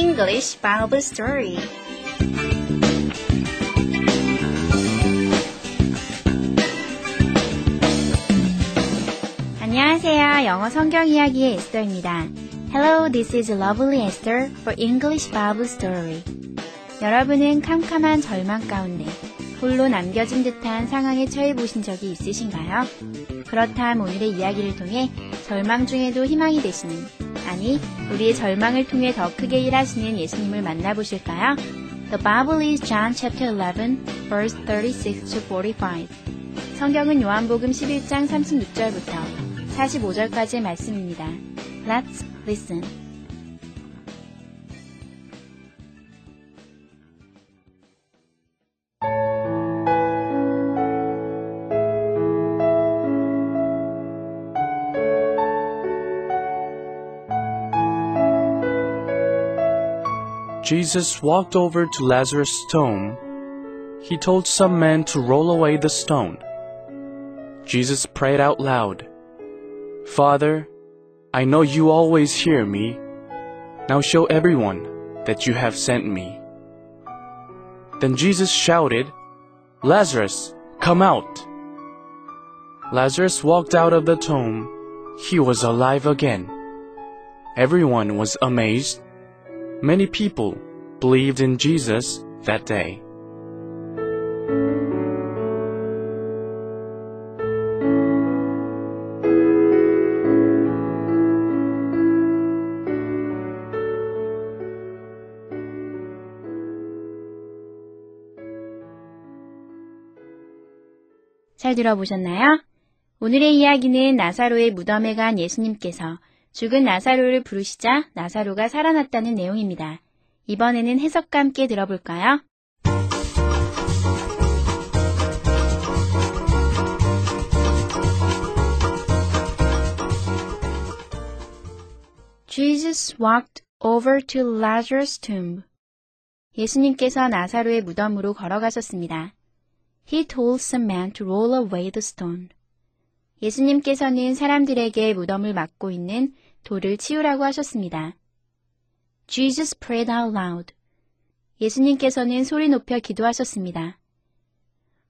English Bible Story. 안녕하세요. 영어 성경 이야기의 에스더입니다. Hello, this is Lovely Esther for English Bible Story. 여러분은 캄캄한 절망 가운데 홀로 남겨진 듯한 상황에 처해 보신 적이 있으신가요? 그렇다면 오늘의 이야기를 통해 절망 중에도 희망이 되시는, 아니, 우리의 절망을 통해 더 크게 일하시는 예수님을 만나보실까요? The Bible is John chapter 11, verse 36 to 45. 성경은 요한복음 11장 36절부터 45절까지의 말씀입니다. Let's listen. Jesus walked over to Lazarus' tomb. He told some men to roll away the stone. Jesus prayed out loud, Father, I know you always hear me. Now show everyone that you have sent me. Then Jesus shouted, Lazarus, come out. Lazarus walked out of the tomb. He was alive again. Everyone was amazed. Many people believed in Jesus that day. 잘 들어보셨나요? 오늘의 이야기는 나사로의 무덤에 간 예수님께서 죽은 나사로를 부르시자 나사로가 살아났다는 내용입니다. 이번에는 해석과 함께 들어볼까요? Jesus walked over to Lazarus' tomb. 예수님께서 나사로의 무덤으로 걸어가셨습니다. He told some men to roll away the stone. 예수님께서는 사람들에게 무덤을 막고 있는 돌을 치우라고 하셨습니다. Jesus prayed out loud. 예수님께서는 소리 높여 기도하셨습니다.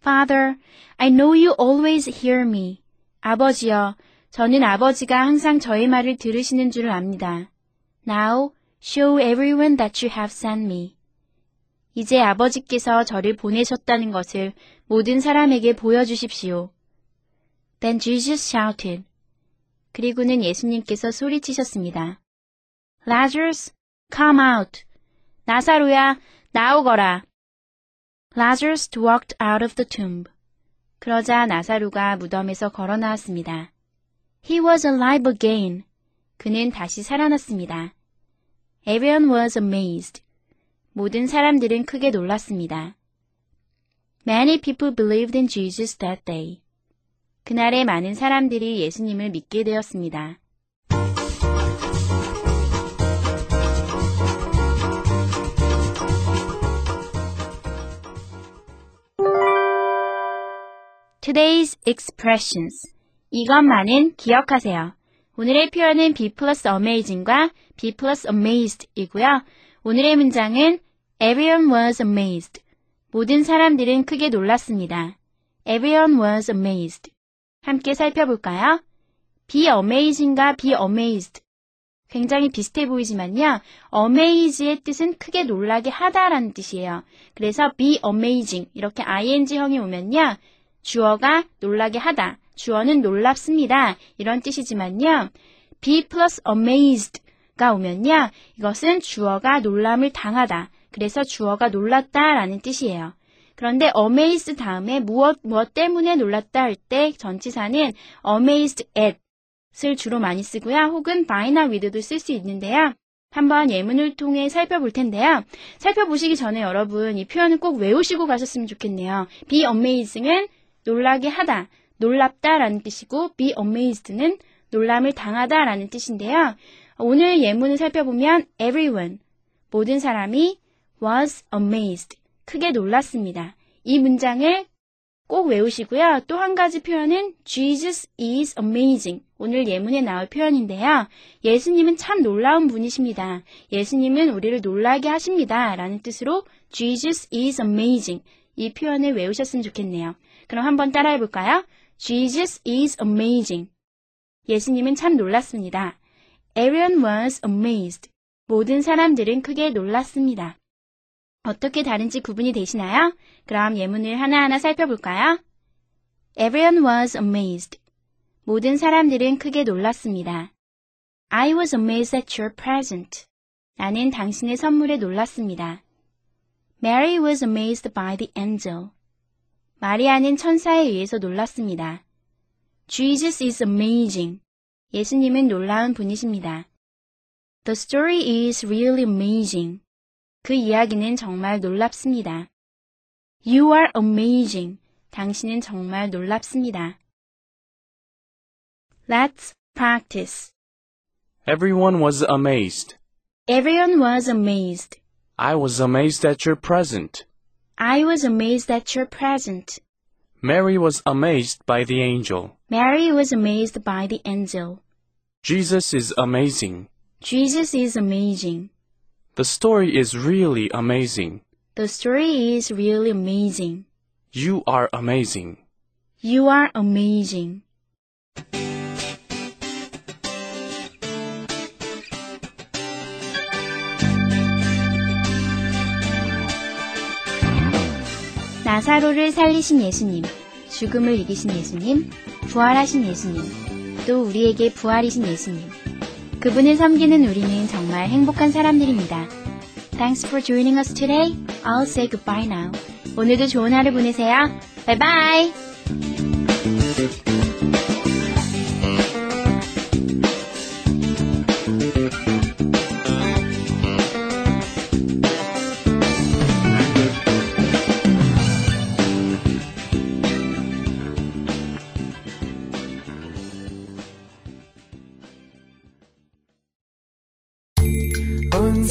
Father, I know you always hear me. 아버지여, 저는 아버지가 항상 저의 말을 들으시는 줄을 압니다. Now, show everyone that you have sent me. 이제 아버지께서 저를 보내셨다는 것을 모든 사람에게 보여주십시오. Then Jesus shouted. 그리고는 예수님께서 소리치셨습니다. Lazarus, come out. 나사로야, 나오거라. Lazarus walked out of the tomb. 그러자 나사로가 무덤에서 걸어 나왔습니다. He was alive again. 그는 다시 살아났습니다. Everyone was amazed. 모든 사람들은 크게 놀랐습니다. Many people believed in Jesus that day. 그날에 많은 사람들이 예수님을 믿게 되었습니다. Today's expressions. 이것만은 기억하세요. 오늘의 표현은 be plus amazing과 be plus amazed이고요. 오늘의 문장은 Everyone was amazed. 모든 사람들은 크게 놀랐습니다. Everyone was amazed. 함께 살펴볼까요? be amazing과 be amazed. 굉장히 비슷해 보이지만요. amaze의 뜻은 크게 놀라게 하다라는 뜻이에요. 그래서 be amazing 이렇게 ing형이 오면요. 주어가 놀라게 하다. 주어는 놀랍습니다. 이런 뜻이지만요. be plus amazed가 오면요. 이것은 주어가 놀람을 당하다. 그래서 주어가 놀랐다라는 뜻이에요. 그런데 amazed 다음에 무엇, 무엇 때문에 놀랐다 할 때 전치사는 amazed at을 주로 많이 쓰고요. 혹은 by나 with도 쓸 수 있는데요. 한번 예문을 통해 살펴볼 텐데요. 살펴보시기 전에 여러분 이 표현을 꼭 외우시고 가셨으면 좋겠네요. be amazing은 놀라게 하다, 놀랍다 라는 뜻이고 be amazed는 놀람을 당하다 라는 뜻인데요. 오늘 예문을 살펴보면 everyone, 모든 사람이 was amazed, 크게 놀랐습니다. 이 문장을 꼭 외우시고요. 또 한 가지 표현은 Jesus is amazing. 오늘 예문에 나올 표현인데요. 예수님은 참 놀라운 분이십니다. 예수님은 우리를 놀라게 하십니다. 라는 뜻으로 Jesus is amazing. 이 표현을 외우셨으면 좋겠네요. 그럼 한번 따라해 볼까요? Jesus is amazing. 예수님은 참 놀랐습니다. Everyone was amazed. 모든 사람들은 크게 놀랐습니다. 어떻게 다른지 구분이 되시나요? 그럼 예문을 하나하나 살펴볼까요? Everyone was amazed. 모든 사람들은 크게 놀랐습니다. I was amazed at your present. 나는 당신의 선물에 놀랐습니다. Mary was amazed by the angel. 마리아는 천사에 의해서 놀랐습니다. Jesus is amazing. 예수님은 놀라운 분이십니다. The story is really amazing. 그 이야기는 정말 놀랍습니다. You are amazing. 당신은 정말 놀랍습니다. Let's practice. Everyone was amazed. Everyone was amazed. I was amazed at your present. I was amazed at your present. Mary was amazed by the angel. Mary was amazed by the angel. Jesus is amazing. Jesus is amazing. The story is really amazing. The story is really amazing. You are amazing. You are amazing. 나사로를 살리신 예수님, 죽음을 이기신 예수님, 부활하신 예수님, 또 우리에게 부활이신 예수님. 그분을 섬기는 우리는 정말 행복한 사람들입니다. Thanks for joining us today. I'll say goodbye now. 오늘도 좋은 하루 보내세요. Bye bye.